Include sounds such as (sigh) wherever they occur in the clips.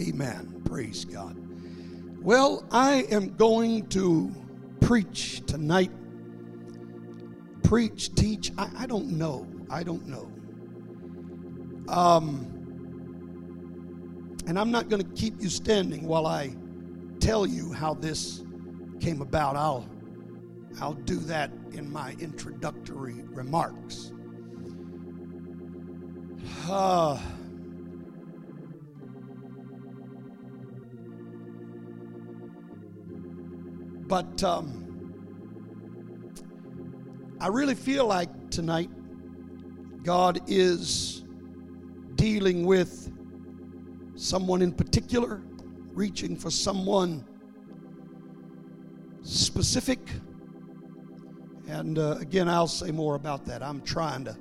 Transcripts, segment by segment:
Amen. Praise God. Well, I am going to preach tonight. Preach, teach. I, I don't know. I don't know. Um, and I'm not going to keep you standing while I tell you how this came about. I'll I'll do that in my introductory remarks. Uh, but um, I really feel like tonight God is dealing with someone in particular, reaching for someone specific. And uh, again, I'll say more about that. I'm trying to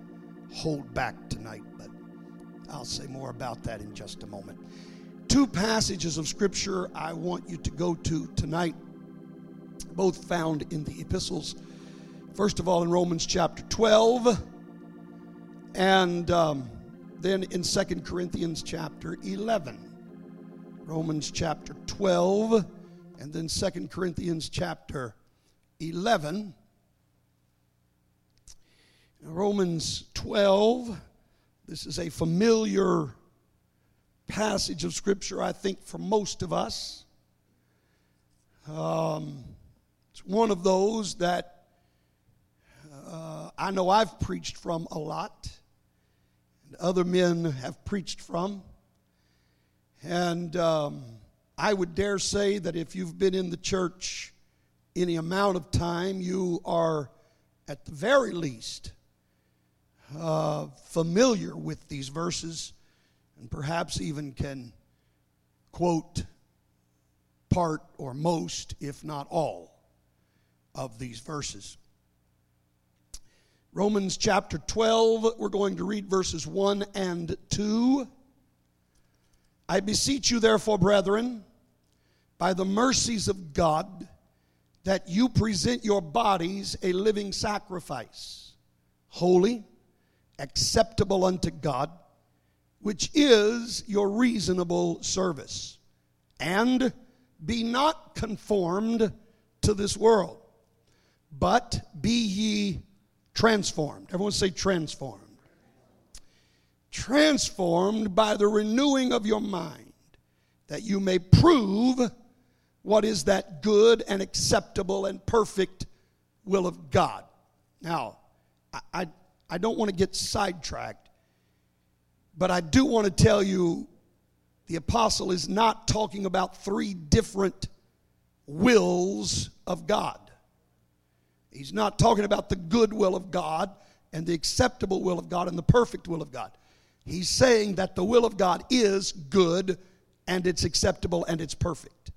hold back tonight, but I'll say more about that in just a moment. Two passages of Scripture I want you to go to tonight, both found in the epistles. First of all, in Romans chapter 12, and um, then in Second Corinthians chapter 11. Romans chapter 12, and then Second Corinthians chapter 11. Romans 12, this is a familiar passage of Scripture, I think, for most of us. Um, it's one of those that uh, I know I've preached from a lot, and other men have preached from. And um, I would dare say that if you've been in the church any amount of time, you are at the very least uh, familiar with these verses and perhaps even can quote part or most, if not all, of these verses. Romans chapter 12, we're going to read verses 1 and 2. I beseech you, therefore, brethren, by the mercies of God, that you present your bodies a living sacrifice, holy, acceptable unto God, which is your reasonable service. And be not conformed to this world, but be ye transformed. Everyone say transformed. Transformed by the renewing of your mind, that you may prove what is that good and acceptable and perfect will of God. Now, I, I, I don't want to get sidetracked, but I do want to tell you the apostle is not talking about three different wills of God. He's not talking about the good will of God and the acceptable will of God and the perfect will of God. He's saying that the will of God is good and it's acceptable and it's perfect.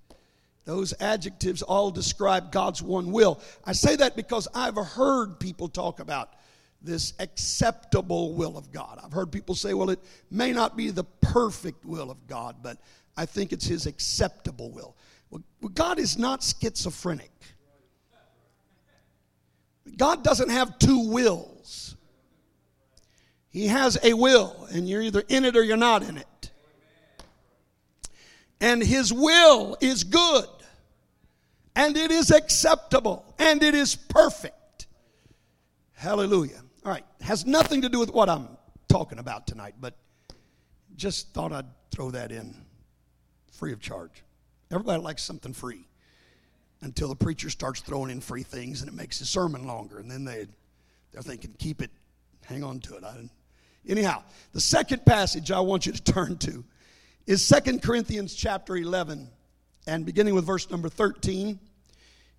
Those adjectives all describe God's one will. I say that because I've heard people talk about this acceptable will of God. I've heard people say, well, it may not be the perfect will of God, but I think it's His acceptable will. Well, God is not schizophrenic. God doesn't have two wills. He has a will, and you're either in it or you're not in it. And His will is good, and it is acceptable, and it is perfect. Hallelujah. All right, has nothing to do with what I'm talking about tonight, but just thought I'd throw that in free of charge. Everybody likes something free until the preacher starts throwing in free things and it makes his sermon longer, and then they, they're thinking, keep it, hang on to it. I, didn't. anyhow, the second passage I want you to (laughs) turn to is Second Corinthians chapter 11, and beginning with verse number 13.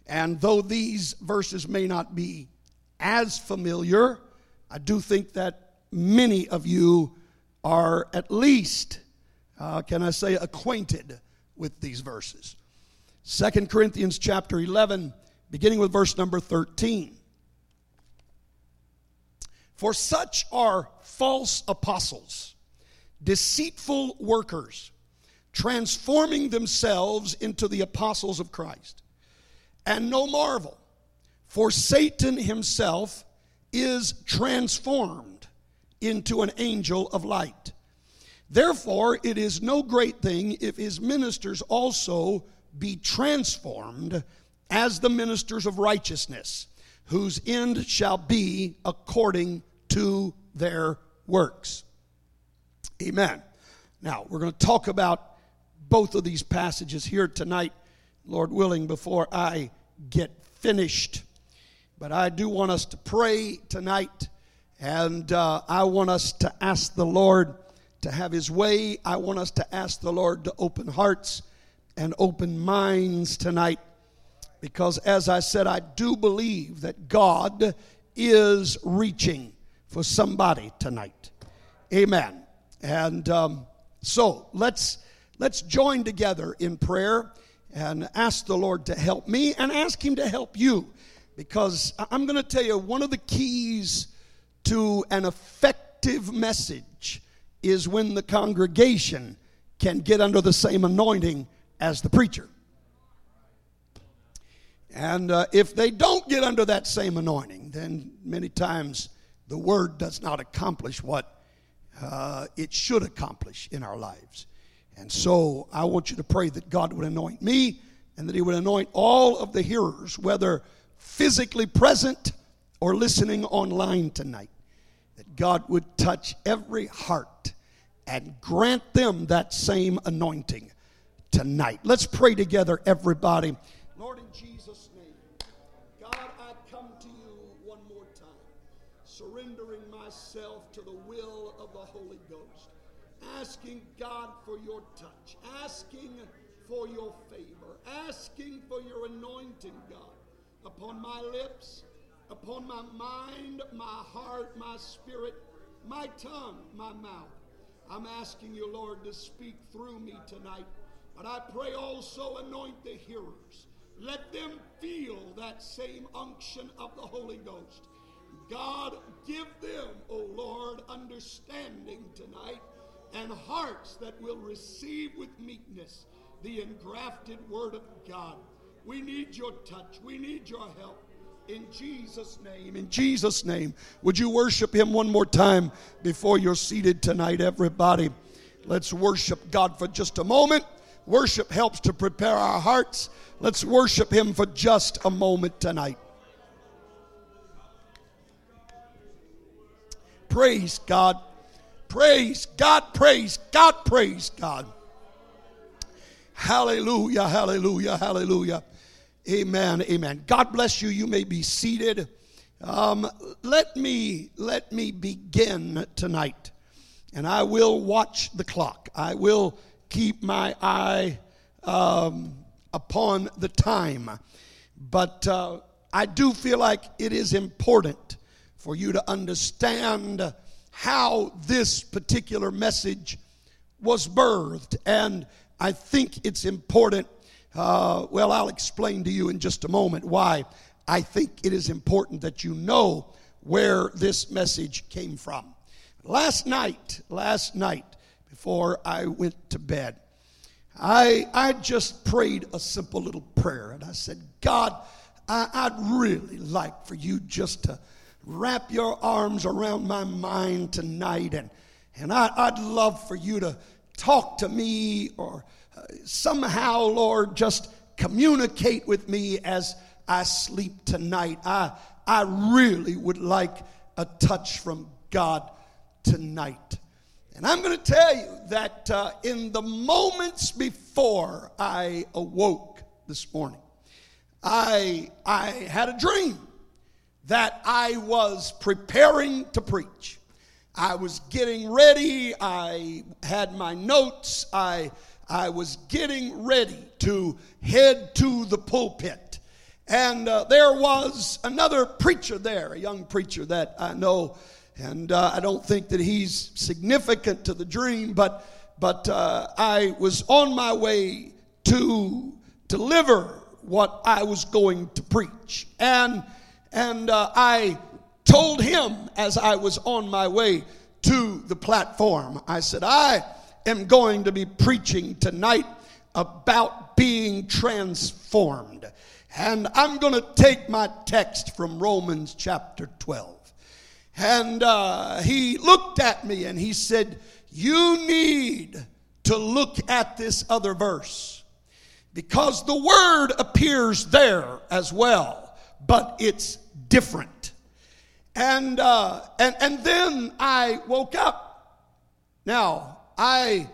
And though these verses may not be as familiar, I do think that many of you are at least, uh, can I say, acquainted with these verses. Second Corinthians chapter 11, beginning with verse number 13. For such are false apostles, deceitful workers, transforming themselves into the apostles of Christ. And no marvel, for Satan himself is transformed into an angel of light. Therefore, it is no great thing if his ministers also be transformed as the ministers of righteousness, whose end shall be according to their works. Amen. Now, we're going to talk about both of these passages here tonight, Lord willing, before I get finished. But I do want us to pray tonight, and uh, I want us to ask the Lord to have His way. I want us to ask the Lord to open hearts and open minds tonight. Because as I said, I do believe that God is reaching for somebody tonight. Amen. And um, so let's let's join together in prayer and ask the Lord to help me and ask Him to help you. Because I'm going to tell you one of the keys to an effective message is when the congregation can get under the same anointing as the preacher. And uh, if they don't get under that same anointing, then many times the word does not accomplish what uh, it should accomplish in our lives. And so I want you to pray that God would anoint me and that He would anoint all of the hearers, whether physically present or listening online tonight that God would touch every heart and grant them that same anointing tonight. Let's pray together, everybody. Lord, in Jesus' name, God, I come to you one more time, surrendering myself to the will of the Holy Ghost, asking God for your touch, asking for your favor, asking for your anointing, God, upon my lips upon my mind, my heart, my spirit, my tongue, my mouth. I'm asking you, Lord, to speak through me tonight. But I pray also anoint the hearers. Let them feel that same unction of the Holy Ghost. God, give them, O oh Lord, understanding tonight and hearts that will receive with meekness the engrafted word of God. We need your touch. We need your help. In Jesus' name, in Jesus' name, would you worship Him one more time before you're seated tonight, everybody? Let's worship God for just a moment. Worship helps to prepare our hearts. Let's worship Him for just a moment tonight. Praise God. Praise God. Praise God. Praise God. Hallelujah. Hallelujah. Hallelujah. Amen. Amen. God bless you. You may be seated. Um, let me let me begin tonight, and I will watch the clock. I will keep my eye um, upon the time, but uh, I do feel like it is important for you to understand how this particular message was birthed, and I think it's important uh, well, I'll explain to you in just a moment why I think it is important that you know where this message came from. Last night, last night, before I went to bed, I, I just prayed a simple little prayer and I said, God, I, would really like for you just to wrap your arms around my mind tonight and, and I, I'd love for you to talk to me or uh, somehow, Lord, just communicate with me as I sleep tonight. I, I really would like a touch from God tonight. And I'm going to tell you that uh, in the moments before I awoke this morning, I, I had a dream that I was preparing to preach. I was getting ready. I had my notes. I I was getting ready to head to the pulpit. And uh, there was another preacher there, a young preacher that I know. And uh, I don't think that he's significant to the dream, but, but uh, I was on my way to deliver what I was going to preach. And, and uh, I told him as I was on my way to the platform, I said, I am going to be preaching tonight about being transformed. And I'm going to take my text from Romans chapter 12. And uh, he looked at me and he said, you need to look at this other verse because the word appears there as well, but it's different. And, uh, and, and then I woke up. Now, I,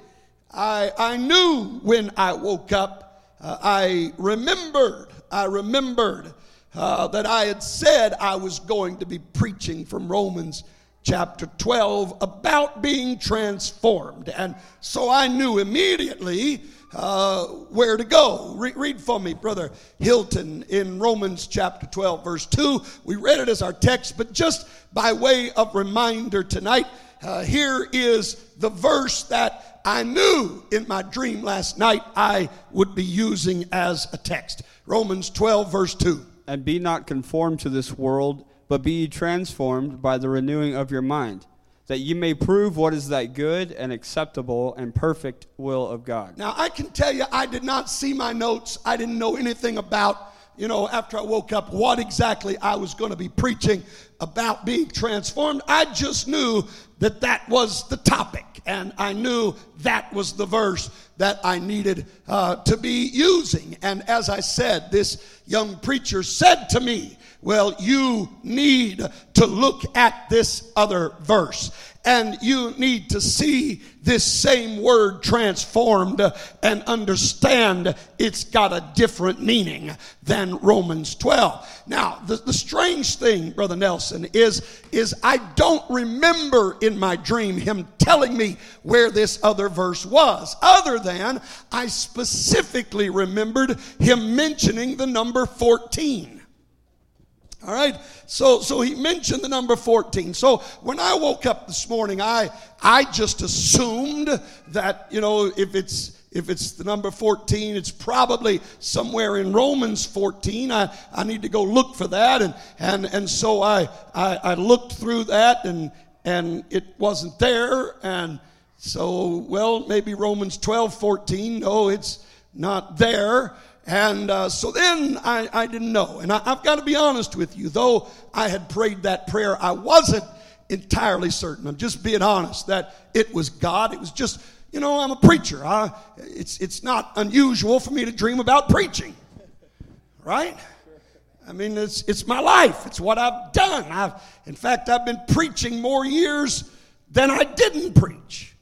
I, I knew when I woke up, uh, I remembered, I remembered uh, that I had said I was going to be preaching from Romans chapter 12 about being transformed. And so I knew immediately uh, where to go. Re- read for me, Brother Hilton, in Romans chapter 12, verse 2. We read it as our text, but just by way of reminder tonight, uh, here is the verse that I knew in my dream last night I would be using as a text. Romans 12, verse 2. And be not conformed to this world but be ye transformed by the renewing of your mind, that ye may prove what is that good and acceptable and perfect will of God. Now, I can tell you, I did not see my notes. I didn't know anything about, you know, after I woke up, what exactly I was going to be preaching about being transformed. I just knew that that was the topic, and I knew that was the verse that I needed uh, to be using. And as I said, this young preacher said to me, well, you need to look at this other verse and you need to see this same word transformed and understand it's got a different meaning than Romans 12. Now, the, the strange thing, Brother Nelson, is, is I don't remember in my dream him telling me where this other verse was, other than I specifically remembered him mentioning the number 14. All right. So so he mentioned the number 14. So when I woke up this morning, I I just assumed that, you know, if it's if it's the number 14, it's probably somewhere in Romans 14. I, I need to go look for that. And, and, and so I, I, I looked through that and, and it wasn't there. And so, well, maybe Romans 12, 14. No, it's not there. And uh, so then I, I, didn't know. And I, I've got to be honest with you, though I had prayed that prayer, I wasn't entirely certain. I'm just being honest that it was God. It was just, you know, I'm a preacher. I, it's, it's not unusual for me to dream about preaching, right? I mean, it's, it's my life. It's what I've done. I've, in fact, I've been preaching more years than I didn't preach.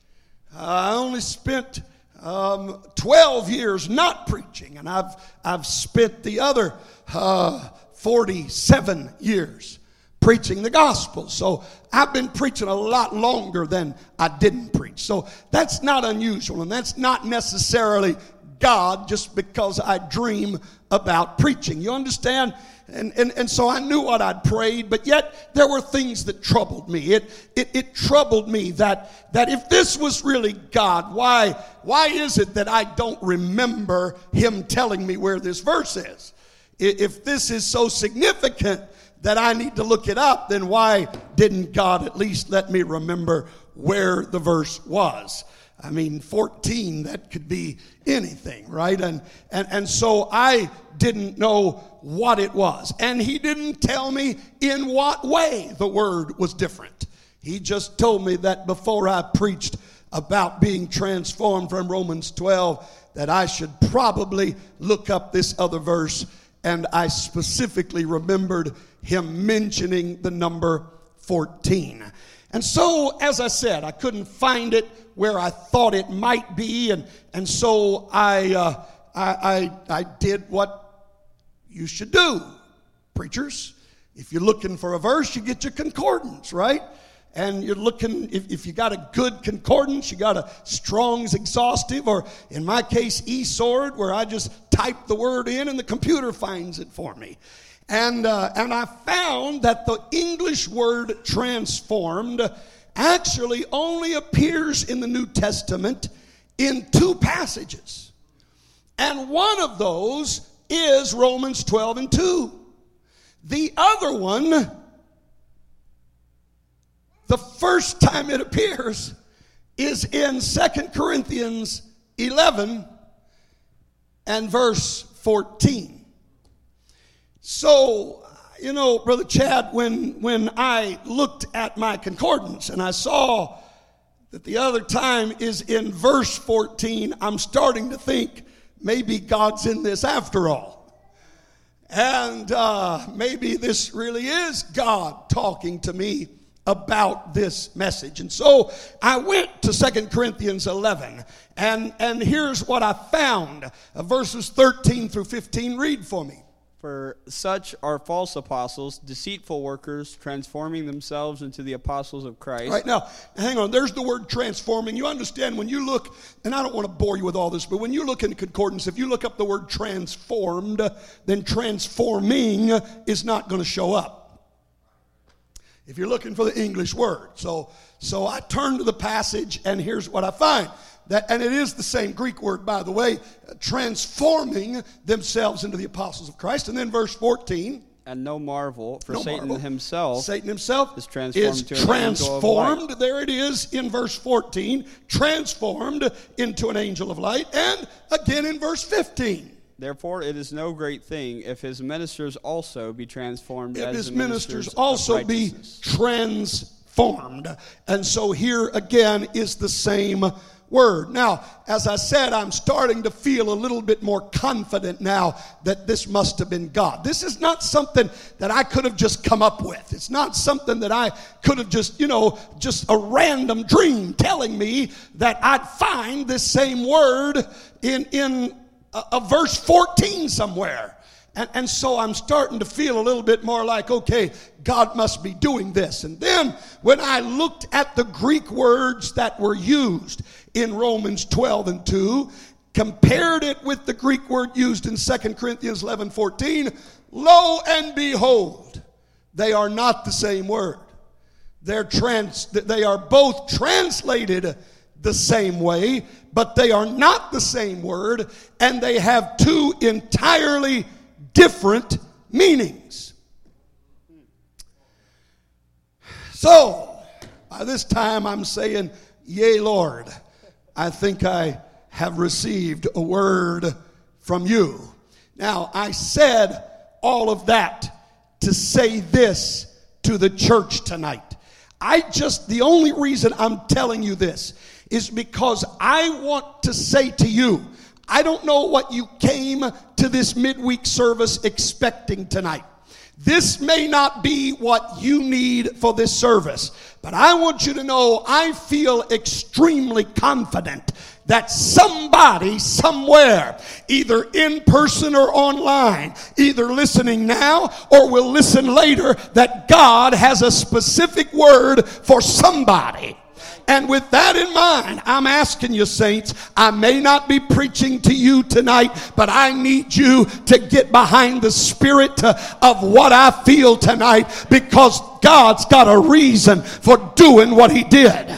Uh, I only spent um, 12 years not preaching, and I've, I've spent the other uh, 47 years preaching the gospel. So I've been preaching a lot longer than I didn't preach. So that's not unusual, and that's not necessarily God just because I dream about preaching. You understand? And, and, and so I knew what I'd prayed, but yet there were things that troubled me. It, it, it troubled me that, that if this was really God, why, why is it that I don't remember Him telling me where this verse is? If this is so significant that I need to look it up, then why didn't God at least let me remember where the verse was? I mean, 14, that could be anything, right? And, and, and so I didn't know what it was. And he didn't tell me in what way the word was different. He just told me that before I preached about being transformed from Romans 12, that I should probably look up this other verse. And I specifically remembered him mentioning the number 14. And so, as I said, I couldn't find it where I thought it might be, and, and so I, uh, I, I, I did what you should do, preachers. If you're looking for a verse, you get your concordance, right? And you're looking, if, if you got a good concordance, you got a Strong's exhaustive, or in my case, eSword, where I just type the word in and the computer finds it for me. And, uh, and I found that the English word transformed actually only appears in the New Testament in two passages. And one of those is Romans 12 and 2. The other one, the first time it appears, is in Second Corinthians 11 and verse 14. So you know, Brother Chad, when, when I looked at my concordance and I saw that the other time is in verse 14, I'm starting to think maybe God's in this after all. And uh, maybe this really is God talking to me about this message. And so I went to Second Corinthians 11, and, and here's what I found uh, verses 13 through 15. Read for me. For such are false apostles, deceitful workers, transforming themselves into the apostles of Christ. Right now, hang on. There's the word transforming. You understand when you look, and I don't want to bore you with all this, but when you look in concordance, if you look up the word transformed, then transforming is not going to show up. If you're looking for the English word. So, so I turn to the passage, and here's what I find. That, and it is the same Greek word, by the way, transforming themselves into the apostles of Christ. And then verse 14. And no marvel, for No Satan marvel. himself Satan himself is transformed is to an angel of transformed. There it is in verse 14, transformed into an angel of light, and again in verse 15. Therefore, it is no great thing if his ministers also be transformed If his the ministers also be righteousness. Transformed. And so here again is the same word. Now, as I said, I'm starting to feel a little bit more confident now that this must have been God. This is not something that I could have just come up with. It's not something that I could have just, you know, just a random dream telling me that I'd find this same word in in a, a verse 14 somewhere. And, and so I'm starting to feel a little bit more like, okay, God must be doing this. And then when I looked at the Greek words that were used in Romans 12 and 2, compared it with the Greek word used in 2 Corinthians 11 14, lo and behold, they are not the same word. They're trans, they are both translated the same way, but they are not the same word, and they have two entirely different meanings. So, by this time, I'm saying, Yea, Lord, I think I have received a word from you. Now, I said all of that to say this to the church tonight. I just, the only reason I'm telling you this is because I want to say to you, I don't know what you came to this midweek service expecting tonight. This may not be what you need for this service, but I want you to know I feel extremely confident that somebody somewhere, either in person or online, either listening now or will listen later, that God has a specific word for somebody. And with that in mind, I'm asking you, saints, I may not be preaching to you tonight, but I need you to get behind the spirit of what I feel tonight because God's got a reason for doing what He did.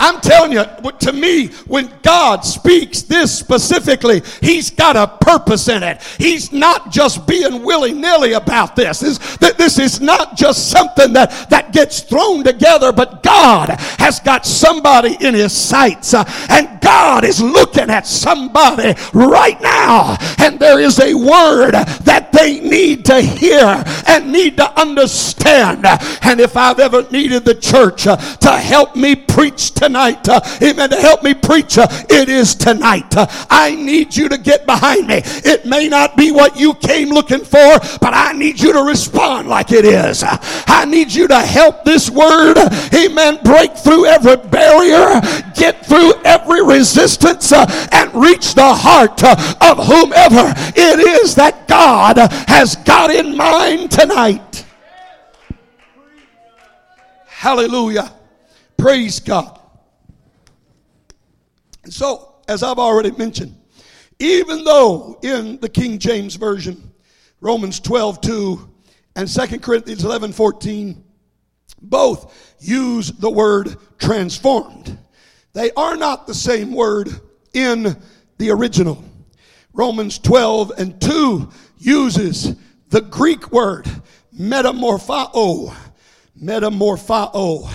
I'm telling you, to me, when God speaks this specifically, He's got a purpose in it. He's not just being willy nilly about this. This, this is not just something that, that gets thrown together, but God has got somebody in His sights. uh, and God is looking at somebody right now. And there is a word that they need to hear and need to understand. And if I've ever needed the church uh, to help me preach tonight, uh, amen, to help me preach, uh, it is tonight. Uh, I need you to get behind me. It may not be what you came looking for, but I need you to respond like it is. I need you to help this word, amen, break through every barrier, get through every resistance, and reach the heart of whomever it is that God has got in mind tonight. Hallelujah. Praise God. And so, as I've already mentioned, even though in the King James Version, Romans 12 2 and 2 Corinthians 11 14, both use the word transformed. They are not the same word in the original. Romans 12 and 2 uses the Greek word metamorphao, metamorphao.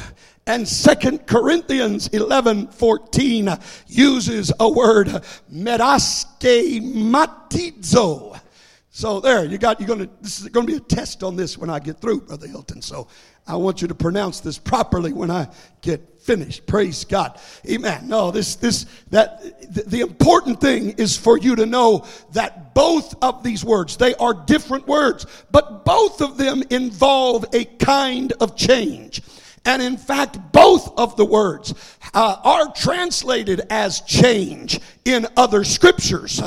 And Second Corinthians 11 14 uses a word metaschematizo. So there, you got you're gonna this is gonna be a test on this when I get through, Brother Hilton. So I want you to pronounce this properly when I get finished. Praise God. Amen. No, this, this, that, the, the important thing is for you to know that both of these words, they are different words, but both of them involve a kind of change. And in fact, both of the words uh, are translated as change in other scriptures.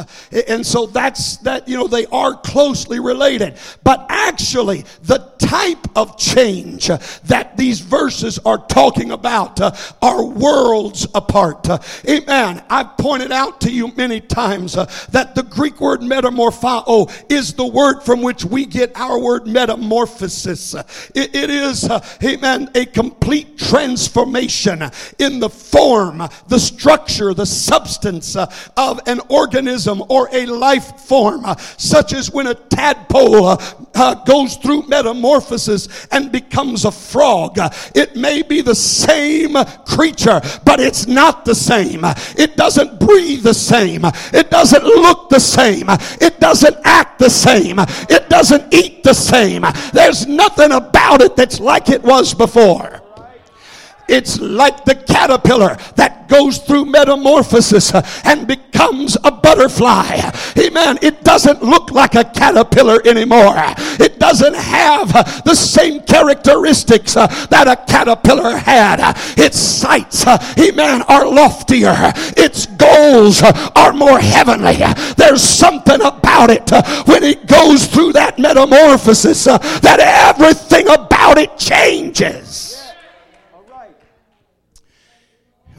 And so that's that, you know, they are closely related. But actually, the type of change that these verses are talking about uh, are worlds apart. Amen. I've pointed out to you many times uh, that the Greek word metamorpho is the word from which we get our word metamorphosis. it, it is, uh, amen, a complete transformation in the form, the structure, the substance of an organism or a life form, uh, such as when a tadpole uh, uh, goes through metamorphosis and becomes a frog. It may be the same creature, but it's not the same. It doesn't breathe the same. It doesn't look the same. It doesn't act the same. It doesn't eat the same. There's nothing about it that's like it was before. It's like the caterpillar that goes through metamorphosis uh, and becomes a butterfly. Amen. It doesn't look like a caterpillar anymore. It doesn't have uh, the same characteristics uh, that a caterpillar had. Its sights, amen, are loftier. Its goals are more heavenly. There's something about it when it goes through that metamorphosis that everything about it changes.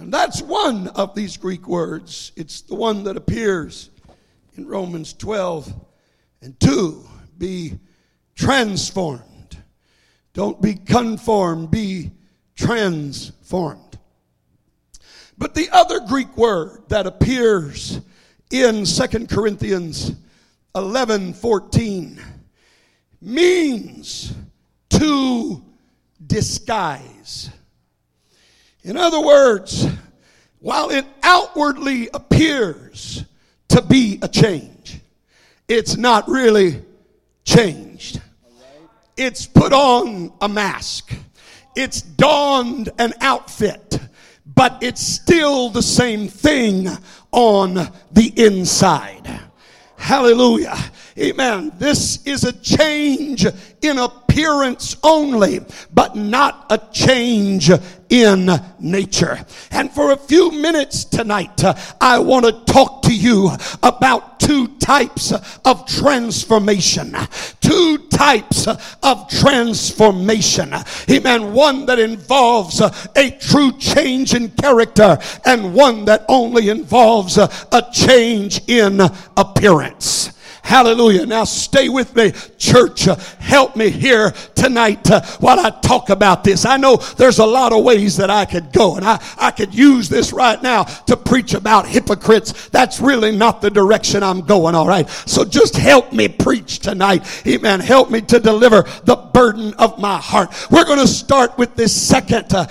And that's one of these Greek words. It's the one that appears in Romans 12 and 2. Be transformed. Don't be conformed, be transformed. But the other Greek word that appears in 2 Corinthians 11 14 means to disguise. In other words, while it outwardly appears to be a change, it's not really changed. It's put on a mask, it's donned an outfit, but it's still the same thing on the inside. Hallelujah. Amen. This is a change in appearance only, but not a change in nature. And for a few minutes tonight, I want to talk to you about two types of transformation. Two types of transformation. Amen. One that involves a true change in character, and one that only involves a change in appearance. Hallelujah. Now stay with me, church. Uh, help me here tonight uh, while I talk about this. I know there's a lot of ways that I could go, and I, I could use this right now to preach about hypocrites. That's really not the direction I'm going, all right? So just help me preach tonight. Amen. Help me to deliver the burden of my heart. We're going to start with this second uh,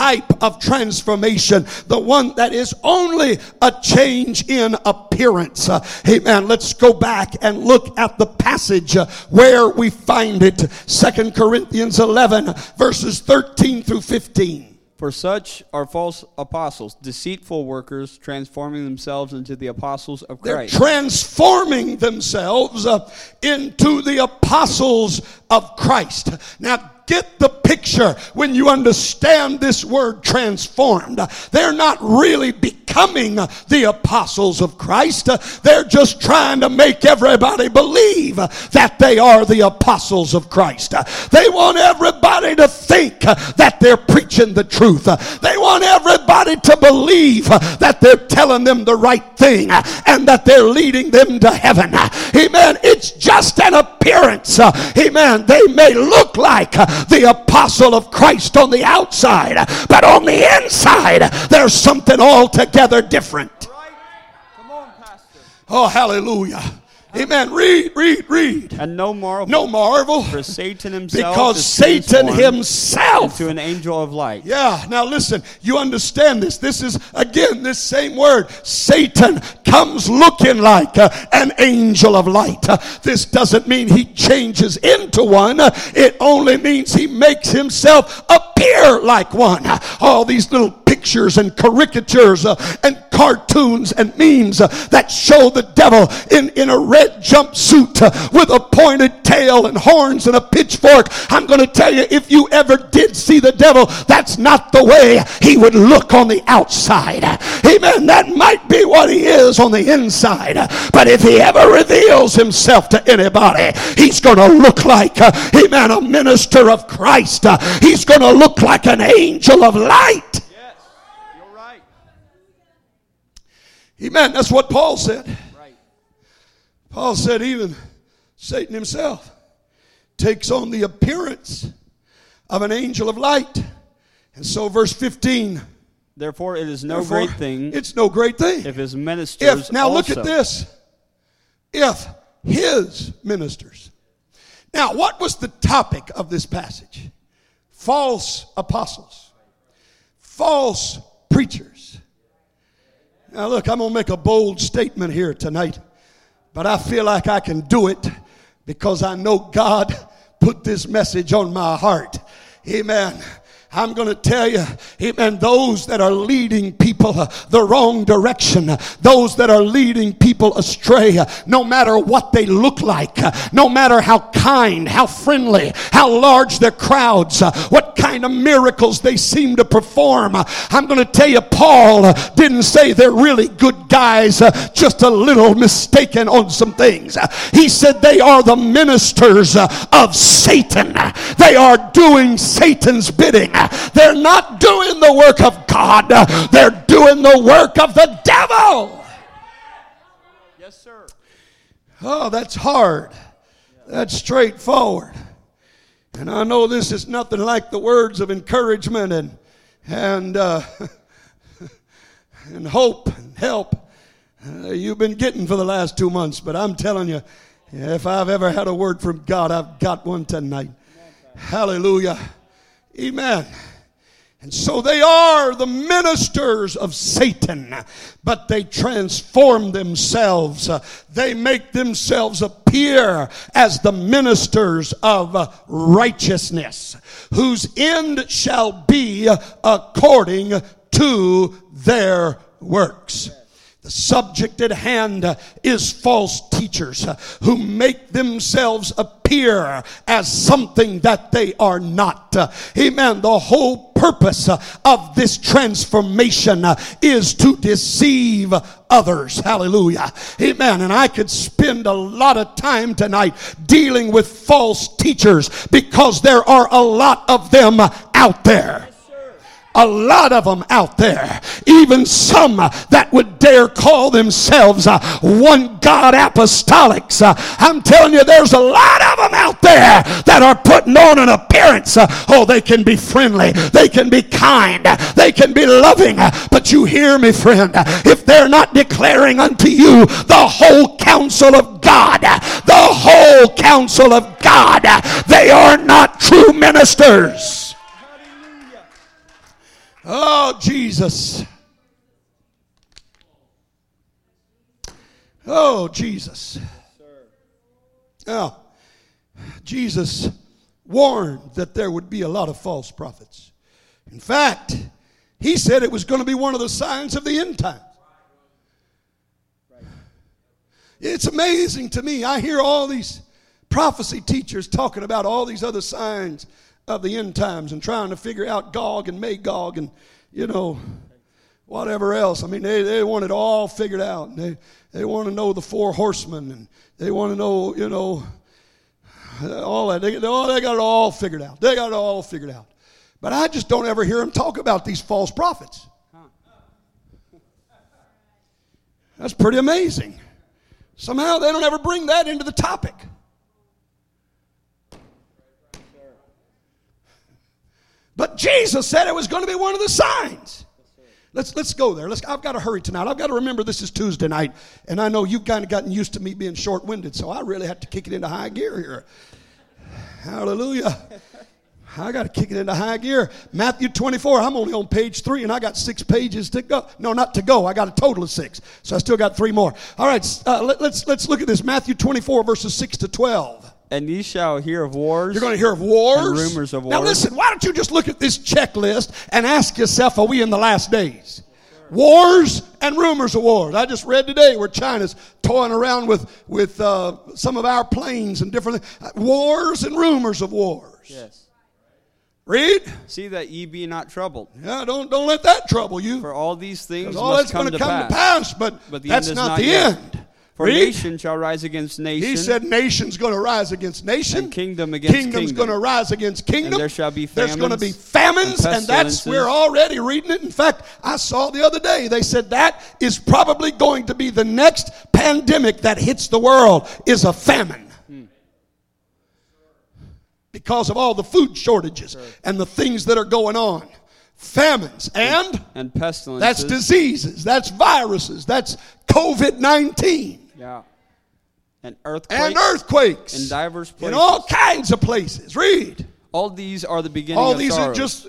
type of transformation, the one that is only a change in appearance. Uh, amen. Let's go back and look at the passage uh, where we find it. Second Corinthians 11, verses 13 through 15. For such are false apostles, deceitful workers, transforming themselves into the apostles of Christ. They're transforming themselves uh, into the apostles of Christ. Now, get the picture when you understand this word transformed. They're not really becoming the apostles of Christ. They're just trying to make everybody believe that they are the apostles of Christ. They want everybody to think that they're preaching the truth. They want everybody to believe that they're telling them the right thing and that they're leading them to heaven. Amen. It's just an appearance. Amen. They may look like the apostle of Christ on the outside, but on the inside, there's something altogether different. Oh, hallelujah. Amen. Read, read, read. And no marvel. No marvel. For Satan himself Because is Satan himself. into an angel of light. Yeah, now listen, you understand this. This is, again, this same word. Satan comes looking like uh, an angel of light. Uh, this doesn't mean he changes into one, Uh, it only means he makes himself appear like one. All these little pictures and caricatures uh, and cartoons and memes uh, that show the devil in, in a red jumpsuit uh, with a pointed tail and horns and a pitchfork. I'm going to tell you, if you ever did see the devil, that's not the way he would look on the outside. Amen. That might be what he is on the inside. But if he ever reveals himself to anybody, he's going to look like, amen, a minister of Christ. He's going to look like an angel of light. Yes, you're right. Amen. That's what Paul said. Right. Paul said, even Satan himself takes on the appearance of an angel of light. And so, verse 15. Therefore, it is no therefore, great thing It's no great thing. if his ministers. If, now look at this. If his ministers. Now, what was the topic of this passage? False apostles, false preachers. Now, look, I'm going to make a bold statement here tonight, but I feel like I can do it because I know God put this message on my heart. Amen. I'm going to tell you, amen, those that are leading people uh, the wrong direction, uh, those that are leading people astray, uh, no matter what they look like, uh, no matter how kind, how friendly, how large their crowds, uh, what kind of miracles they seem to perform. Uh, I'm going to tell you, Paul didn't say they're really good guys, just a little mistaken on some things. He said they are the ministers of Satan. They are doing Satan's bidding. They're not doing the work of God, they're doing the work of the devil. Yes, sir. Oh, that's hard. That's straightforward. And I know this is nothing like the words of encouragement and and uh, (laughs) and hope and help uh, you've been getting for the last two months. But I'm telling you, if I've ever had a word from God, I've got one tonight. Hallelujah. Amen. And so they are the ministers of Satan, but they transform themselves. They make themselves appear as the ministers of righteousness, whose end shall be according to their works. The subject at hand is false teachers who make themselves appear as something that they are not. Amen. The whole purpose of this transformation is to deceive others. Hallelujah. Amen. And I could spend a lot of time tonight dealing with false teachers because there are a lot of them out there a lot of them out there, even some that would dare call themselves uh, one God apostolics. Uh, I'm telling you, there's a lot of them out there that are putting on an appearance. Uh, oh, they can be friendly, they can be kind, they can be loving, but you hear me, friend, if they're not declaring unto you the whole counsel of God, the whole counsel of God, they are not true ministers. Oh, Jesus. Oh, Jesus. Now, Jesus warned that there would be a lot of false prophets. In fact, he said it was going to be one of the signs of the end time. It's amazing to me. I hear all these prophecy teachers talking about all these other signs of the end times and trying to figure out Gog and Magog and, you know, whatever else. I mean, they, they want it all figured out. They, they want to know the four horsemen and they want to know, you know, all that. They, they, oh, they got it all figured out. They got it all figured out. But I just don't ever hear them talk about these false prophets. That's pretty amazing. Somehow they don't ever bring that into the topic. But Jesus said it was going to be one of the signs. Let's, let's go there. Let's, I've got to hurry tonight. I've got to remember this is Tuesday night, and I know you've kind of gotten used to me being short winded, so I really have to kick it into high gear here. Hallelujah. I got to kick it into high gear. Matthew 24, I'm only on page three, and I got six pages to go. No, not to go. I got a total of six, so I still got three more. All right, uh, let, let's, let's look at this. Matthew 24, verses 6 to 12. And ye shall hear of wars. You're going to hear of wars. And rumors of wars. Now listen, why don't you just look at this checklist and ask yourself, are we in the last days? Wars and rumors of wars. I just read today where China's toying around with, with uh, some of our planes and different things. Wars and rumors of wars. Yes. Read. See that ye be not troubled. Yeah, don't, don't let that trouble you. For all these things all that's come, going to come pass. to pass, but, But that's not, the end. For nation shall rise against nation. He said nation's going to rise against nation. And kingdom against Kingdom's kingdom. going to rise against kingdom. And there shall be famines. There's going to be famines and and that's we're already reading it. In fact, I saw the other day they said that is probably going to be the next pandemic that hits the world is a famine. Because of all the food shortages and the things that are going on. Famines and and pestilences. that's diseases, that's viruses, that's COVID 19 Yeah. And earthquakes. and earthquakes in divers in all kinds of places. Read. All these are the beginning All these sorrows. are just.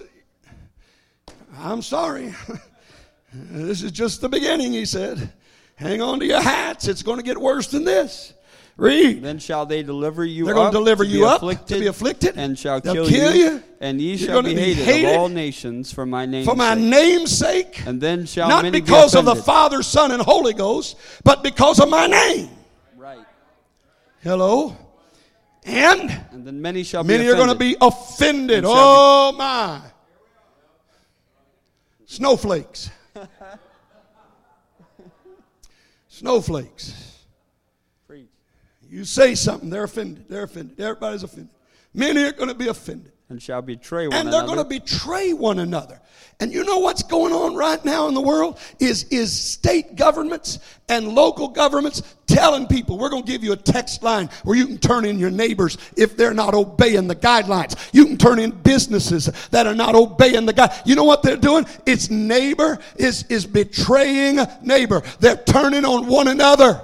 I'm sorry. (laughs) this is just the beginning, he said. Hang on to your hats. It's going to get worse than this. Read. Then shall they deliver you They're up going to deliver be you up afflicted, to be afflicted. and shall They'll kill, kill you. And ye You're shall be be hated, hated of all nations for my name's For my sake. name's sake. And then shall Not because be of the. Father, Son, and Holy Ghost, but because of my name. Right. Hello? And And then many shall many be are going to offended. be offended. Oh, my. Snowflakes. (laughs) Snowflakes. You say something, they're offended. They're offended. Everybody's offended. Many are going to be offended. And shall betray one And they're going to betray one another. And you know what's going on right now in the world is, is state governments and local governments telling people, we're going to give you a text line where you can turn in your neighbors if they're not obeying the guidelines. You can turn in businesses that are not obeying the guide. You know what they're doing? It's neighbor is, is betraying neighbor. They're turning on one another.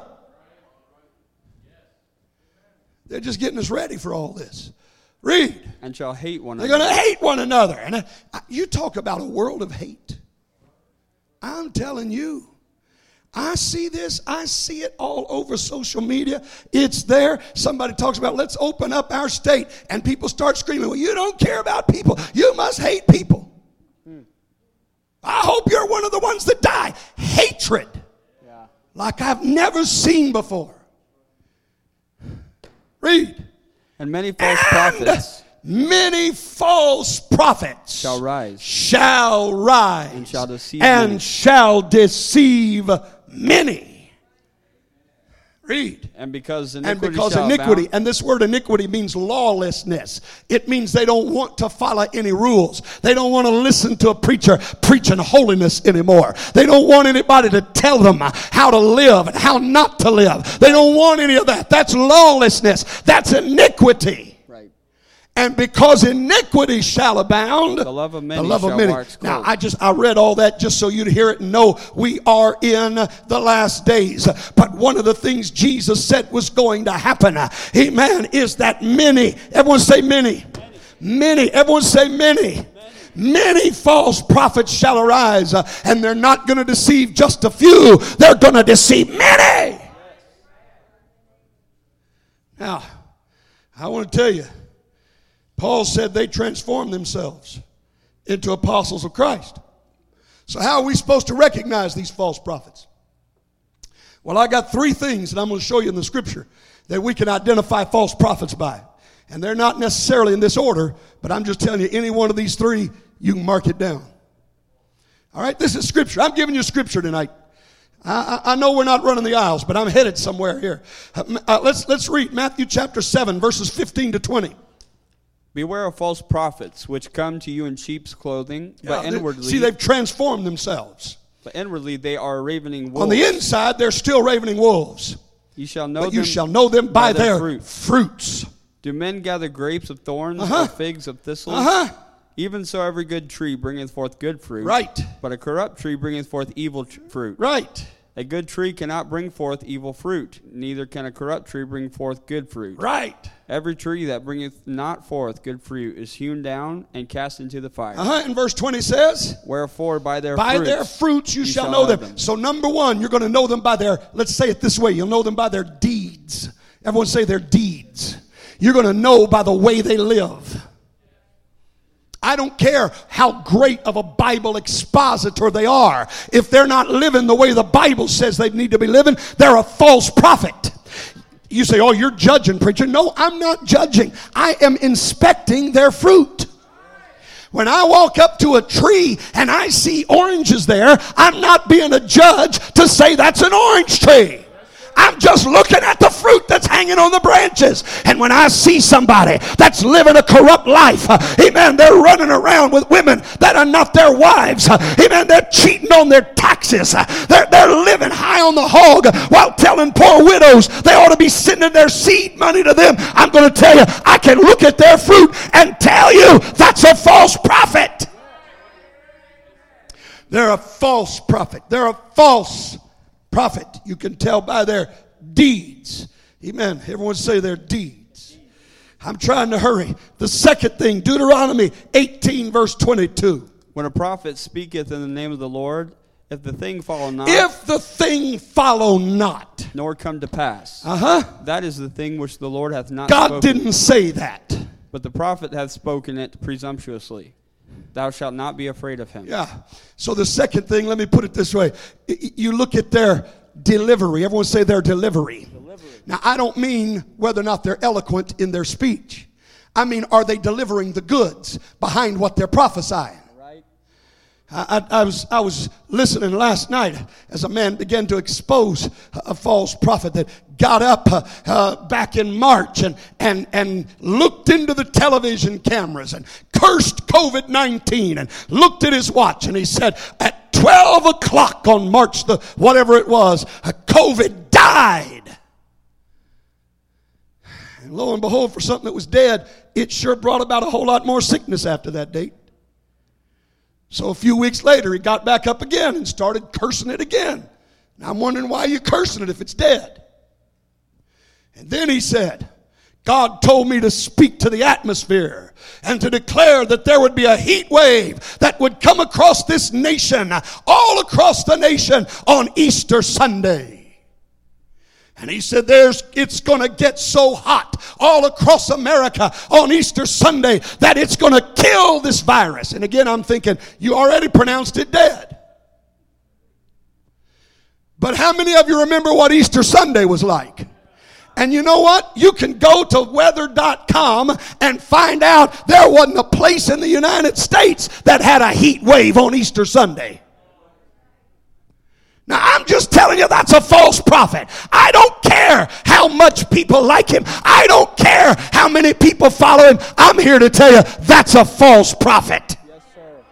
They're just getting us ready for all this. Read. and shall hate one another. They're going to hate one another. And uh, you talk about a world of hate. I'm telling you. I see this. I see it all over social media. It's there. Somebody talks about let's open up our state, and people start screaming, Well, you don't care about people. You must hate people. I hope you're one of the ones that die. Hatred Yeah. like I've never seen before. Read. And many false And prophets many false prophets shall rise. shall rise And shall deceive and many. shall deceive many. Read. And because And iniquity because shall iniquity, abound, and this word iniquity means lawlessness. It means they don't want to follow any rules. They don't want to listen to a preacher preaching holiness anymore. They don't want anybody to tell them how to live and how not to live. They don't want any of that. That's lawlessness. That's iniquity. And because iniquity shall abound, The love of many love of many. Now. I just I read all that just so you'd hear it and know we are in the last days. But one of the things Jesus said was going to happen, Amen, is that many. Everyone say many. Many. Everyone say many. Many false prophets shall arise, uh, and they're not going to deceive just a few. They're going to deceive many. Now, I want to tell you, Paul said they transformed themselves into apostles of Christ. So, how are we supposed to recognize these false prophets? Well, I got three things that I'm going to show you in the scripture that we can identify false prophets by. And they're not necessarily in this order, but I'm just telling you, any one of these three, you can mark it down. All right, this is scripture. I'm giving you scripture tonight. I, I know we're not running the aisles, but I'm headed somewhere here. Uh, uh, let's, let's read Matthew chapter 7, verses 15 to 20. Beware of false prophets, which come to you in sheep's clothing, but Yeah, they- inwardly, see, they've transformed themselves. but inwardly they are ravening wolves. On the inside, they're still ravening wolves. you shall know But them. you shall know them by, by their their fruit. fruits. Do men gather grapes of thorns Uh-huh. or figs of thistles? Uh huh. Even so, every good tree bringeth forth good fruit. Right. But a corrupt tree bringeth forth evil tr- fruit. Right. A good tree cannot bring forth evil fruit, neither can a corrupt tree bring forth good fruit. Right. Every tree that bringeth not forth good fruit is hewn down and cast into the fire. Uh huh. And verse 20 says, Wherefore, by their By fruits, their fruits you, you shall shall know know them. them. So, number one, you're going to know them by their, let's say it this way, you'll know them by their deeds. Everyone say their deeds. You're going to know by the way they live. I don't care how great of a Bible expositor they are. If they're not living the way the Bible says they need to be living, they're a false prophet. You say, Oh, you're judging, preacher. No, I'm not judging. I am inspecting their fruit. When I walk up to a tree and I see oranges there, I'm not being a judge to say that's an orange tree. I'm just looking at the fruit that's hanging on the branches. And when I see somebody that's living a corrupt life, uh, amen, they're running around with women that are not their wives. uh, amen, they're cheating on their taxes. uh, they're, they're living high on the hog while telling poor widows they ought to be sending their seed money to them. I'm going to tell you, I can look at their fruit and tell you that's a false prophet. They're a false prophet. They're a false prophet. You can tell by their deeds. Amen. Everyone say their deeds. I'm trying to hurry. The second thing, Deuteronomy 18, verse 22. When a prophet speaketh in the name of the Lord, if the thing follow not, If the thing follow not. nor come to pass, Uh huh. that is the thing which the Lord hath not God spoken. didn't say that. But the prophet hath spoken it presumptuously. Thou shalt not be afraid of him. Yeah. So the second thing, let me put it this way. Y- y- You look at their delivery. Everyone say their delivery. delivery. Now, I don't mean whether or not they're eloquent in their speech. I mean, are they delivering the goods behind what they're prophesying? I, I, I was, I was listening last night as a man began to expose a false prophet that got up uh, uh, back in March and, and, and looked into the television cameras and cursed COVID 19 and looked at his watch and he said, At 12 o'clock on March the whatever it was, uh, COVID died. And lo and behold, for something that was dead, it sure brought about a whole lot more sickness after that date. So a few weeks later, he got back up again and started cursing it again. Now I'm wondering why you're cursing it if it's dead. And then he said, God told me to speak to the atmosphere and to declare that there would be a heat wave that would come across this nation, all across the nation on Easter Sunday. And he said, There's it's gonna get so hot all across America on Easter Sunday that it's gonna kill this virus. And again, I'm thinking, you already pronounced it dead. But how many of you remember what Easter Sunday was like? And you know what? You can go to weather.com and find out there wasn't a place in the United States that had a heat wave on Easter Sunday. Now, I'm just telling you that's a false prophet. I don't care how much people like him. I don't care how many people follow him. I'm here to tell you that's a false prophet. Yes, sir.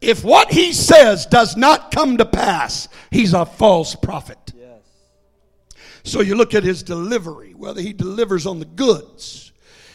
If what he says does not come to pass, he's a false prophet. Yes. So you look at his delivery, whether he delivers on the goods.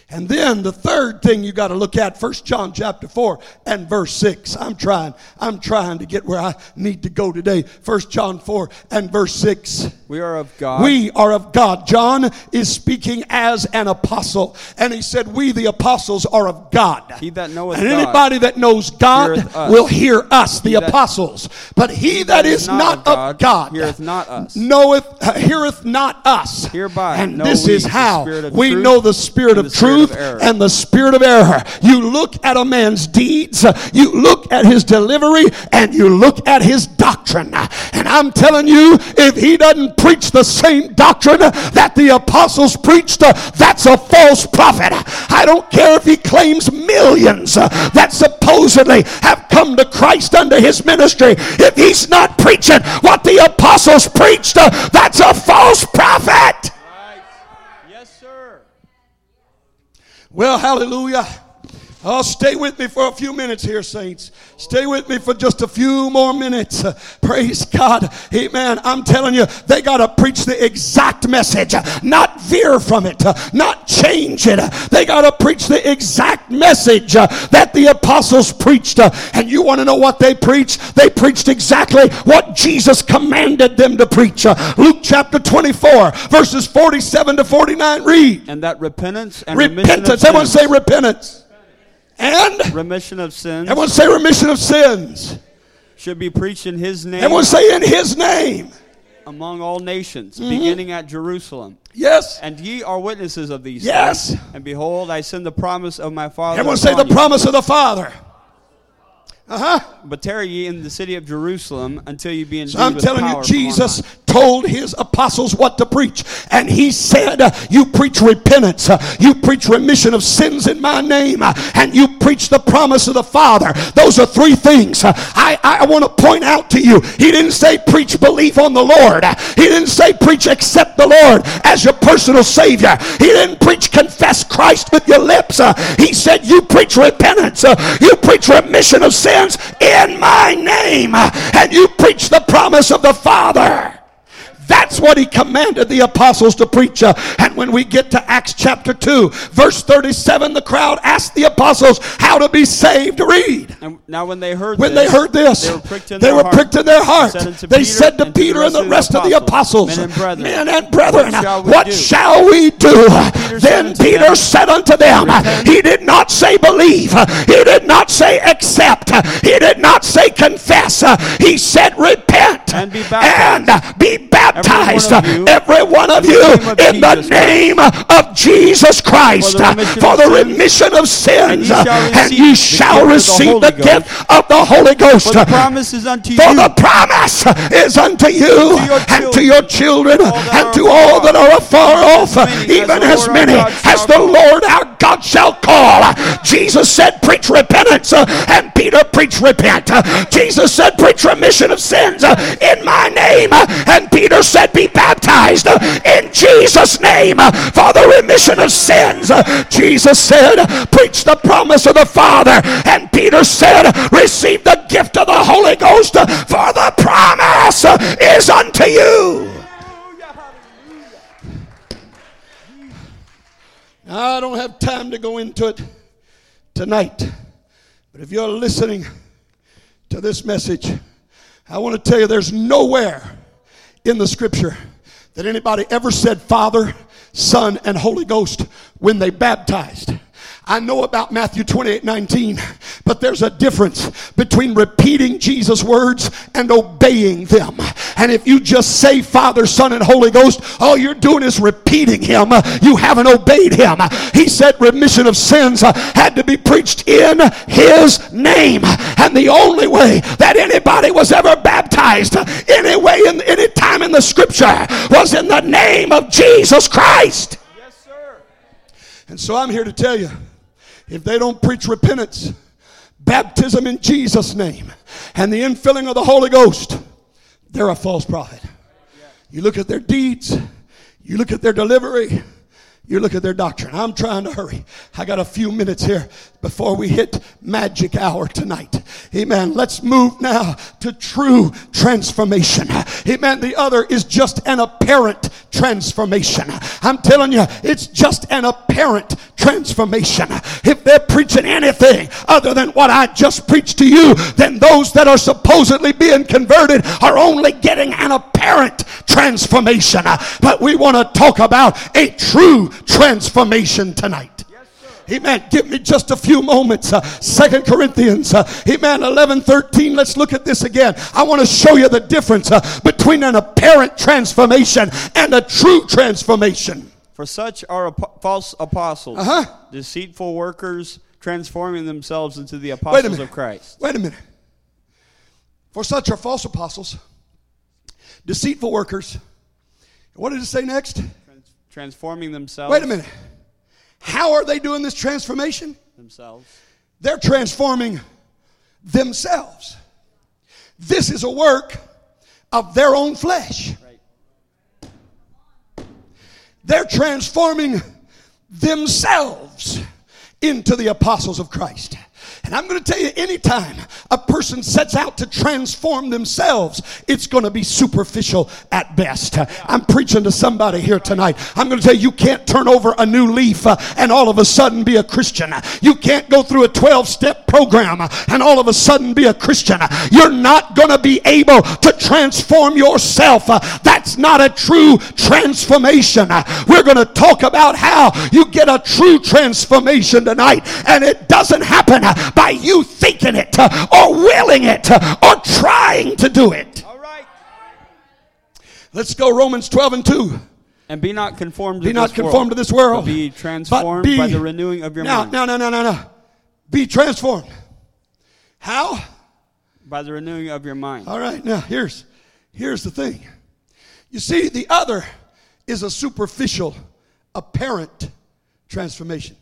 And then the third thing you got to look at, First John chapter 4 and verse 6. I'm trying, I'm trying to get where I need to go today. First John 4 and verse 6. We are of God. We are of God. John is speaking as an apostle. And he said, We, the apostles, are of God. He that knoweth and God anybody that knows God will hear us, the that- apostles. But he that is not, of God, heareth not us. knoweth, uh, heareth not us. Hereby and this is how we know the spirit of spirit truth of and the spirit of error. You look at a man's deeds, you look at his delivery, and you look at his doctrine. And I'm telling you, if he doesn't preach the same doctrine that the apostles preached, uh, that's a false prophet. I don't care if he claims millions uh, that supposedly have come to Christ under his ministry. If he's not preaching what the apostles preached, uh, that's a false prophet. Right. Yes, sir. Well, hallelujah. Oh, stay with me for a few minutes here, saints. Stay with me for just a few more minutes. Uh, Praise God. Amen. I'm telling you, they got to preach the exact message, not veer from it, uh, not change it. They got to preach the exact message that the apostles preached. And you want to know what they preached? They preached exactly what Jesus commanded them to preach. Luke chapter 24, verses 47 to 49. Read. And that repentance and Repentance. Everyone say repentance. And remission of sins everyone say remission of sins. should be preached in his name Everyone say in his name. among all nations, Mm-hmm. beginning at Jerusalem. Yes. And ye are witnesses of these Yes. things. And behold, I send the promise of my Father. Everyone say the you. promise of the Father. Uh huh. But tarry ye in the city of Jerusalem until you be endued So I'm telling you, Jesus. Told his apostles what to preach. And he said, You preach repentance, you preach remission of sins in my name, and you preach the promise of the Father. Those are three things. I, I want to point out to you. He didn't say preach belief on the Lord, he didn't say preach accept the Lord as your personal Savior. He didn't preach confess Christ with your lips. He said, You preach repentance, you preach remission of sins in my name, and you preach the promise of the Father. That's what he commanded the apostles to preach. Uh, and when we get to Acts chapter 2, verse 37, the crowd asked the apostles how to be saved. Read. And now when they heard When this, they heard this, they were pricked in their were heart. pricked in their heart. Said They Peter said to and Peter and the rest of the apostles, Men and brethren, Men and brethren, what shall we what do?" shall we do? Peter Then unto Peter them, said unto them, Repent. He did not say believe, He did not say accept, He did not say confess, He said repent And be baptized. and be baptized, Every one of you, every one of in the you, name of in the Jesus name of Jesus Christ, For the remission of sins. remission of sins, And ye shall receive the gift of the gift of the Holy Ghost. For the promise is unto For you. the promise is unto you and to your children and to all that are afar off, even as as the Lord our many as the. Lord our God shall call. Jesus said, Preach repentance, uh, and Peter preached repent. Uh, Jesus said, Preach remission of sins uh, in my name, uh, and Peter said, Be baptized in Jesus' name for the remission of sins. Jesus said, Preach the promise of the Father, and Peter said, Receive the gift of the Holy Ghost, for the promise is unto you. I don't have time to go into it tonight. But if you're listening to this message, I want to tell you there's nowhere in the scripture that anybody ever said Father, Son, and Holy Ghost when they baptized. I know about Matthew 28 19, but there's a difference between repeating Jesus' words and obeying them. And if you just say Father, Son, and Holy Ghost, all you're doing is repeating Him. You haven't obeyed Him. He said remission of sins had to be preached in His name. And the only way that anybody was ever baptized, any way, in any time in the scripture, was in the name of Jesus Christ. Yes, sir. And so I'm here to tell you if they don't preach repentance, baptism in Jesus' name, and the infilling of the Holy Ghost, they're a false prophet. You look at their deeds, you look at their delivery, you look at their doctrine. I'm trying to hurry. I got a few minutes here before we hit magic hour tonight. Amen. Let's move now to true transformation. Amen. The other is just an apparent transformation. I'm telling you, it's just an apparent transformation. If they're preaching anything other than what I just preached to you, then those that are supposedly being converted are only getting an apparent transformation. But we want to talk about a true transformation tonight. Amen. Give me just a few moments. Uh, Second Corinthians, uh, Amen. Eleven thirteen. Let's look at this again. I want to show you the difference uh, between an apparent transformation and a true transformation. For such are ap- false apostles, Uh-huh. deceitful workers, transforming themselves into the apostles of Christ. Wait a minute. For such are false apostles, deceitful workers. What did it say next? Trans- transforming themselves. Wait a minute. How are they doing this transformation? Themselves. They're transforming themselves. This is a work of their own flesh. Right. They're transforming themselves into the apostles of Christ. And I'm going to tell you, anytime a person sets out to transform themselves, it's going to be superficial at best. I'm preaching to somebody here tonight. I'm going to tell you, you can't turn over a new leaf uh, and all of a sudden be a Christian. You can't go through a 12 step program and all of a sudden be a Christian. You're not going to be able to transform yourself. Uh, that's not a true transformation. We're going to talk about how you get a true transformation tonight, and it doesn't happen by you thinking it uh, or willing it uh, or trying to do it. All right. Let's go Romans 12 and 2. And be not conformed to Be not this conformed world, to this world. but be but transformed be- by the renewing of your now, mind. No, no, no, no, no. Be transformed. How? By the renewing of your mind. All right, now here's here's the thing. You see, the other is a superficial, apparent transformation.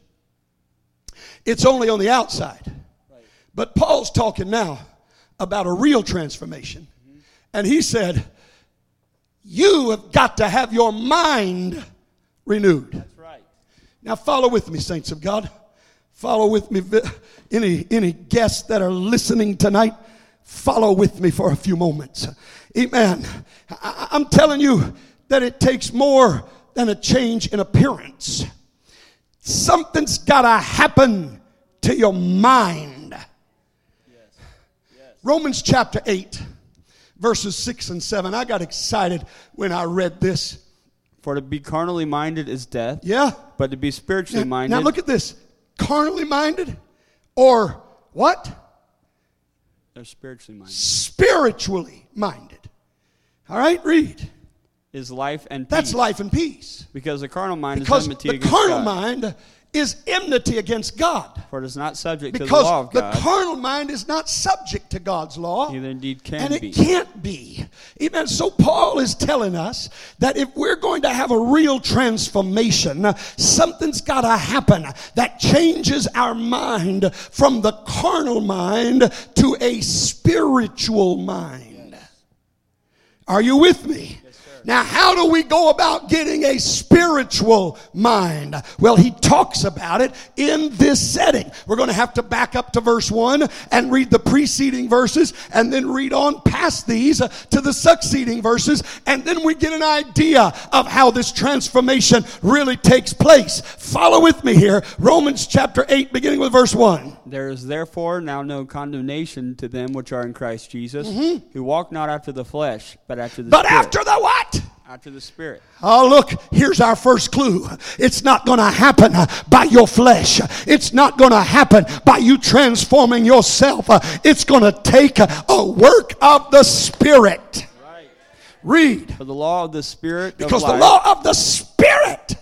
It's only on the outside. But Paul's talking now about a real transformation. And he said, You have got to have your mind renewed. That's right. Now follow with me, saints of God. Follow with me. Any, any guests that are listening tonight, follow with me for a few moments. Amen. I, I'm telling you that it takes more than a change in appearance. Something's got to happen to your mind. Romans chapter 8, verses 6 and 7. I got excited when I read this. For to be carnally minded is death, Yeah? but to be spiritually Now, minded now look at this. Carnally minded or what? They're spiritually minded. Spiritually minded. All right, read. Is life and peace. That's life and peace. Because the carnal mind Because is enmity the against carnal God. mind is enmity against God. For it is not subject to the law of God. the carnal mind is not subject to God's law. neither indeed can and it be. can't be. Amen. So Paul is telling us that if we're going to have a real transformation, something's got to happen that changes our mind from the carnal mind to a spiritual mind. Are you with me? Now, how do we go about getting a spiritual mind? Well, he talks about it in this setting. We're going to have to back up to verse 1 and read the preceding verses and then read on past these to the succeeding verses. And then we get an idea of how this transformation really takes place. Follow with me here. Romans chapter 8, beginning with verse 1. There is therefore now no condemnation to them which are in Christ Jesus, who walk not after the flesh, but after the Mm-hmm. But Spirit. after the what? after the Spirit. Oh, look, here's our first clue. It's not going to happen by your flesh. It's not going to happen by you transforming yourself. It's going to take a work of the Spirit. Right. Read. For the law of the Spirit Because of the law of the Spirit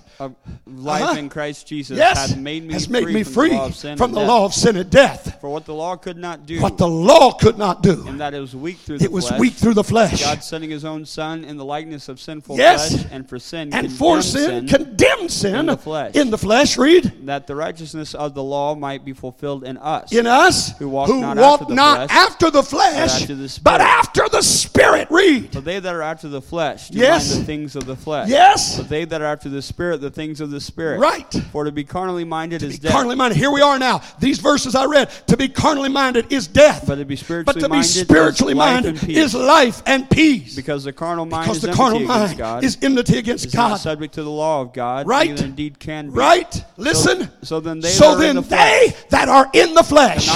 life Uh-huh. in Christ Jesus yes, hath made me has free, made me from free the law of sin from the death. law of sin and death. For what the law could not do, What the law could not do. in that it was weak through the It was weak through the flesh. God sending his own Son in the likeness of sinful Yes. flesh, and for sin, And for condemned sin, condemned sin in the flesh. in the flesh. Read. that the righteousness of the law might be fulfilled in us. in us Who walk who not walk after the not flesh, after the flesh, after the but after the Spirit. Read. For they that are after the flesh do Yes. mind the things of the flesh. Yes. But they that are after the Spirit, the things of the Spirit. Right. For to be carnally minded is Be death. carnally minded. Here we are now. These verses I read. To be carnally minded is death. But to be spiritually to be minded spiritually is life minded and peace. is life and peace. because the carnal mind Because is the enmity carnal against mind God. is enmity against is not God. subject to the law of God. Right. Indeed can be. Right? Listen. so then they so that are in then the they flesh that are in the flesh,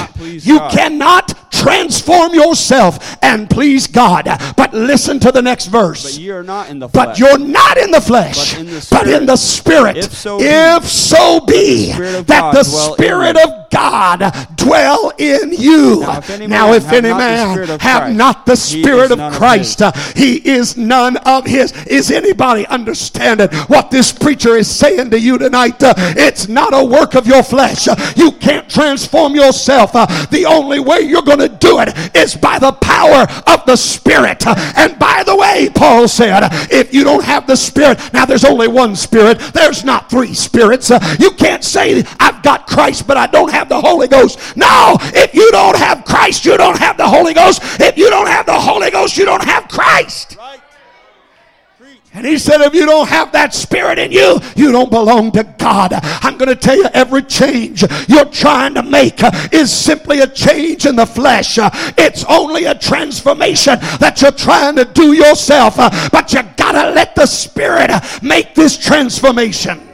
you God. cannot transform yourself and please God. But listen to the next verse. But ye are not in the flesh. But you're not in the flesh, But in the but in the spirit. If so be- If so be Spirit of that God the Spirit you. God dwell in you. Now, if any Now, man if have any not the man Spirit of have Christ, not the he Spirit is of none of Christ, uh, he is none of his. Is anybody understanding what this preacher is saying to you tonight? Uh, it's not a work of your flesh. Uh, you can't transform yourself. The only way you're going to do it is by the power of the Spirit. And by the way, Paul said, if you don't have the Spirit, now there's only one Spirit, there's not three spirits. You can't say, I've got Christ, but I don't have the Holy Ghost. No, if you don't have Christ, you don't have the Holy Ghost. If you don't have the Holy Ghost, you don't have Christ. And he said, if you don't have that spirit in you, you don't belong to God. I'm going to tell you, every change you're trying to make is simply a change in the flesh. It's only a transformation that you're trying to do yourself. But you got to let the spirit make this transformation.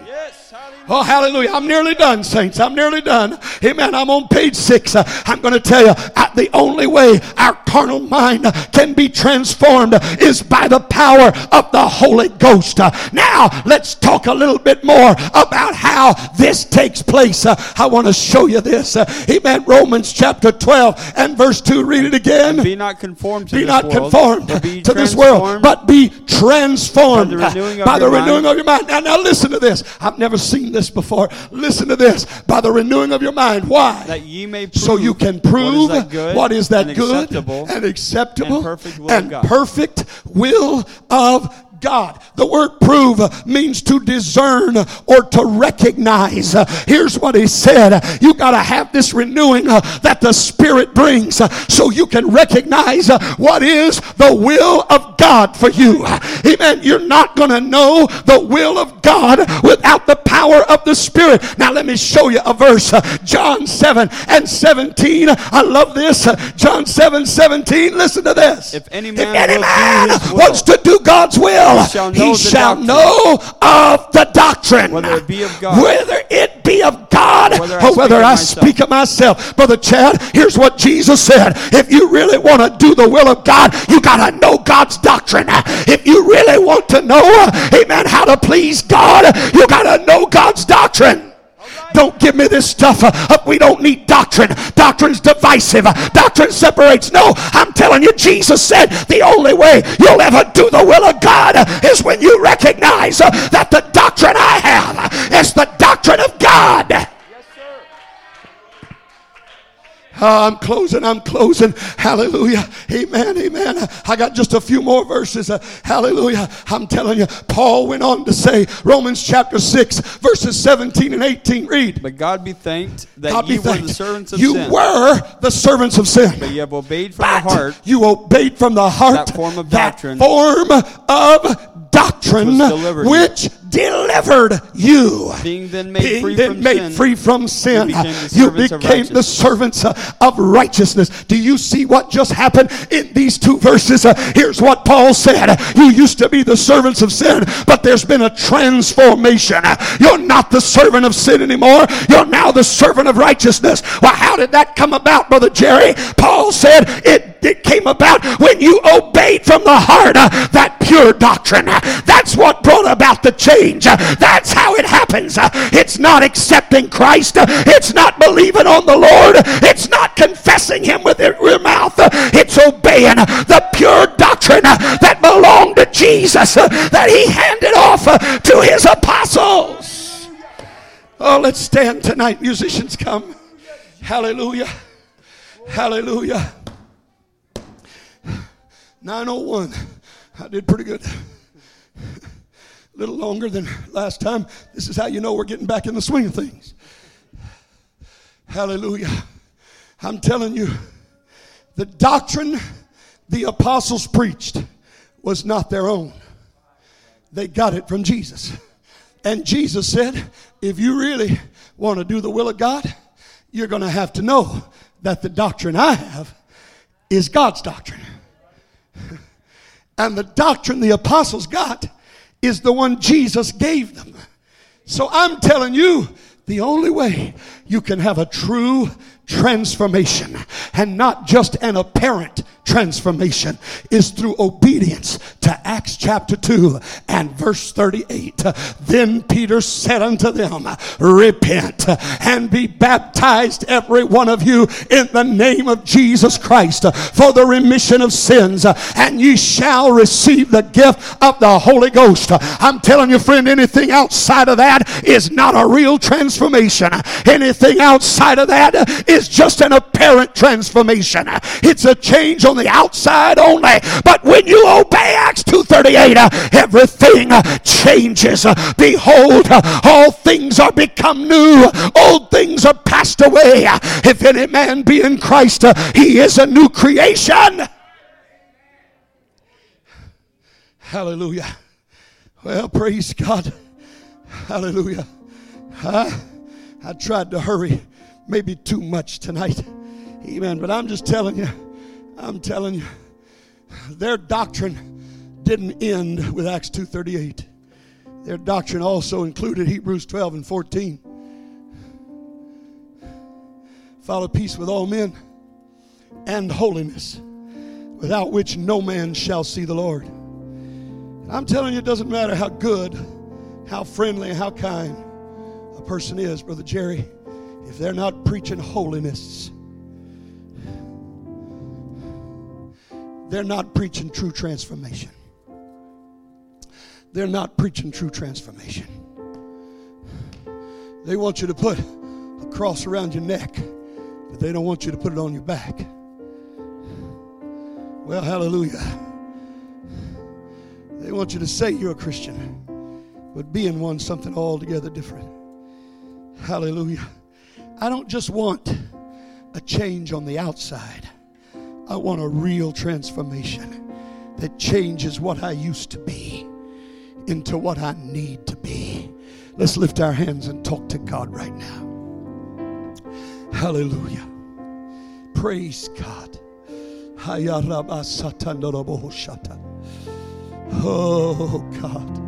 Oh, hallelujah. I'm nearly done, saints. I'm nearly done. Amen. I'm on page six. I'm going to tell you the only way our carnal mind can be transformed is by the power of the Holy Ghost. Now, let's talk a little bit more about how this takes place. I want to show you this. Amen. Romans chapter 12 and verse 2. Read it again. Be not conformed to be this not world, conformed but be to this world, transformed but be transformed by the renewing of by the your renewing mind. of your mind. Now, now listen to this. I've never seen this before. Listen to this. By the renewing of your mind. Why? that ye may prove so you can prove what is that good, what is that and good acceptable, and acceptable and perfect will and of God. perfect will of God. The word prove means to discern or to recognize. Here's what he said. You got to have this renewing that the Spirit brings so you can recognize what is the will of God for you. Amen. You're not going to know the will of God without the power of the Spirit. Now, let me show you a verse. John 7 and 17. I love this. John 7 17. Listen to this. If any If man any will man wants to do God's will, He shall know he the shall doctrine. know of the doctrine. Whether it be of God. Whether it be of God Whether I oh, or whether I myself. speak of myself. Brother Chad, here's what Jesus said. If you really want to do the will of God, you got to know God's doctrine. If you really want to know, amen, how to please God, you got to know God's doctrine. Don't give me this stuff. Uh, we don't need doctrine. Doctrine's divisive. Doctrine separates. No, I'm telling you, Jesus said the only way you'll ever do the will of God is when you recognize uh, that the doctrine I have is the doctrine of God. Oh, I'm closing. I'm closing. Hallelujah. Amen. Amen. I got just a few more verses. Uh, hallelujah. I'm telling you, Paul went on to say, Romans chapter 6, verses 17 and 18. Read. but God be thanked that God be were the servants of you sin. were the servants of sin. but you have obeyed from But the heart you obeyed from the heart That form of that doctrine. form of doctrine Which delivered you. which delivered you. being then made Being free then from made sin. free from sin, you became the servants of righteousness. of righteousness. Do you see what just happened in these two verses? Uh, Here's what Paul said You used to be the servants of sin, but there's been a transformation. You're not the servant of sin anymore, you're now the servant of righteousness. Well, how did that come about, Brother Jerry? Paul said it, it came about when you obeyed from the heart uh, that pure doctrine. Uh, That's what brought about the change. Uh, That's how it happens. It's not accepting Christ, it's not believing on the Lord, it's not confessing Him with your mouth, it's obeying the pure doctrine that belonged to Jesus, that He handed off to His apostles. Oh, let's stand tonight. Musicians, come. Hallelujah. Hallelujah. 901. I did pretty good. Little longer than last time. This is how you know we're getting back in the swing of things. Hallelujah. I'm telling you, the doctrine the apostles preached was not their own. They got it from Jesus. And Jesus said, if you really want to do the will of God, you're going to have to know that the doctrine I have is God's doctrine. (laughs) And the doctrine the apostles got is the one Jesus gave them. So I'm telling you, the only way you can have a true transformation and not just an apparent transformation is through obedience to Acts chapter 2 and verse 38. Then Peter said unto them, Repent and be baptized, every one of you, in the name of Jesus Christ for the remission of sins, and ye shall receive the gift of the Holy Ghost. I'm telling you, friend, anything outside of that is not a real transformation. Anything outside of that is just an apparent transformation. It's a change on the outside only. But when you obey Acts 2:38, uh, everything changes. Behold, all things are become new. Old things are passed away. If any man be in Christ, he is a new creation. Hallelujah. Well, praise God. Hallelujah. I, I tried to hurry, maybe too much tonight. Amen. But I'm just telling you, I'm telling you, their doctrine didn't end with Acts 2:38. Their doctrine also included Hebrews 12 and 14. Follow peace with all men and holiness, without which no man shall see the Lord. I'm telling you, it doesn't matter how good, how friendly, how kind a person is, Brother Jerry, if they're not preaching holiness, they're not preaching true transformation. They're not preaching true transformation. They want you to put a cross around your neck, but they don't want you to put it on your back. Well, hallelujah. They want you to say you're a Christian, but being one something altogether different. Hallelujah. I don't just want a change on the outside, I want a real transformation that changes what I used to be into what I need to be. Let's lift our hands and talk to God right now. Hallelujah. Praise God. Oh God.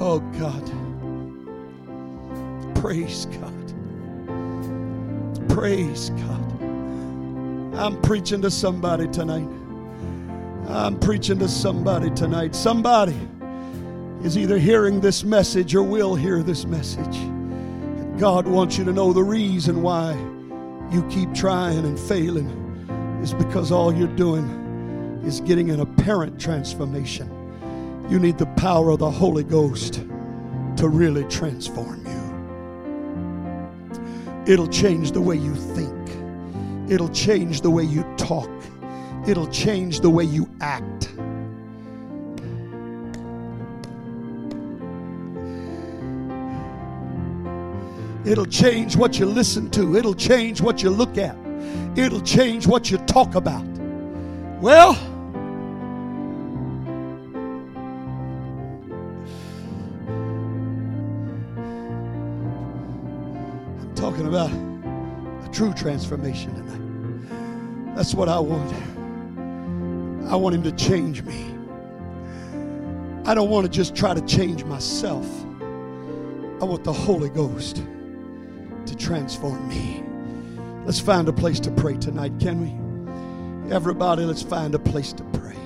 Oh God. Praise God. Praise God. I'm preaching to somebody tonight. I'm preaching to somebody tonight. Somebody is either hearing this message or will hear this message. God wants you to know the reason why you keep trying and failing is because all you're doing is getting an apparent transformation. You need the power of the Holy Ghost to really transform you. It'll change the way you think, it'll change the way you talk, it'll change the way you act. It'll change what you listen to. It'll change what you look at. It'll change what you talk about. Well, about a true transformation tonight. That's what I want. I want Him to change me. I don't want to just try to change myself. I want the Holy Ghost to transform me. Let's find a place to pray tonight, can we? Everybody, let's find a place to pray.